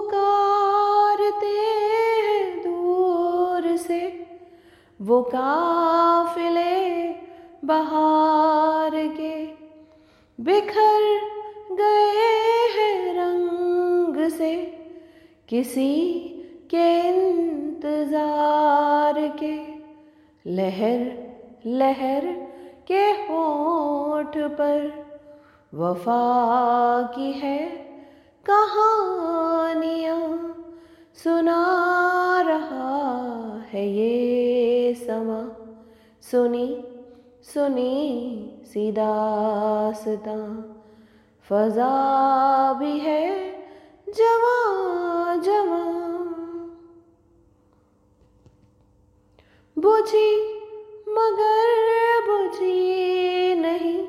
पुकारते हैं दूर से, वो काफिले बहार के बिखर गए हैं रंग से, किसी के इंतज़ार के लहर लहर के होठ पर वफा की है कहानियाँ सुना रहा है ये समा। सुनी सुनी सीदासता फजा भी है जवा जवा बुझी, मगर बुझी नहीं।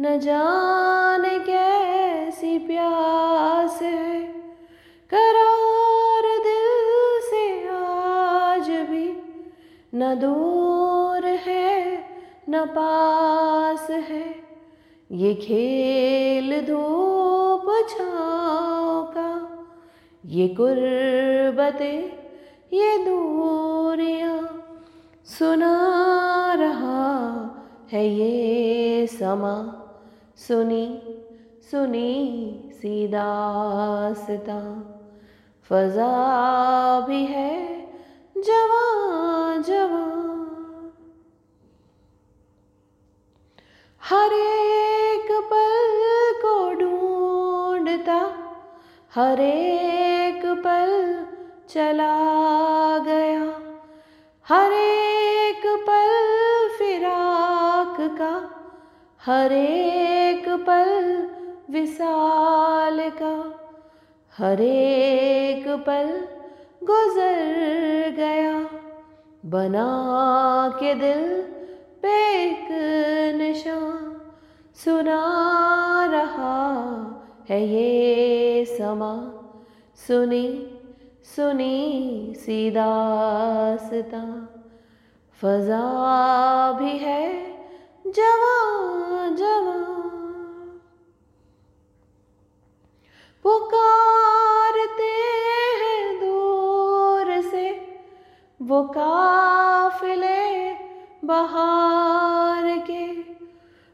न जाने कैसी प्यास है करार दिल से आज भी न दूर है, न पास है। ये खेल धूप छाँव का, ये कुर्बतें, ये दूरियाँ सुना रहा है ये समा। सुनी सुनी सीदासता फजा भी है जवा जवा हर एक पल को ढूंढता, हर एक पल चला गया। हर एक पल फिराक का, हर एक पल विसाल का हर एक पल गुजर गया। बना के दिल पे एक निशान सुना रहा है ये समा। सुनी सुनी सीदासता फजा भी है बहार के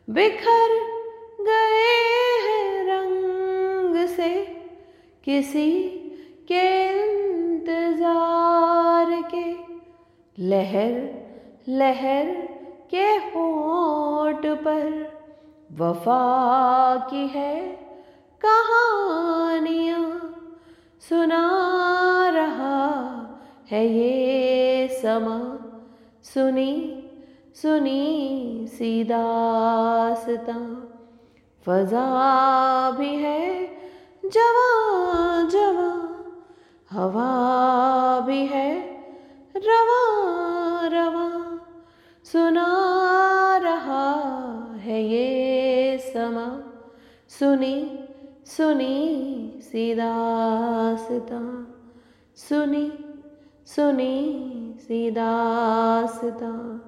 बिखर गए हैं रंग से किसी के इंतज़ार के लहर लहर के होठ पर वफा की है कहानियाँ सुना रहा है ये समा, सुनी सुनी सीदासता। फजा भी है, जवा जवा। हवा भी है, रवा रवा। सुना रहा है ये समा। सुनी सुनी सीदासता। सुनी सुनी सीदासता।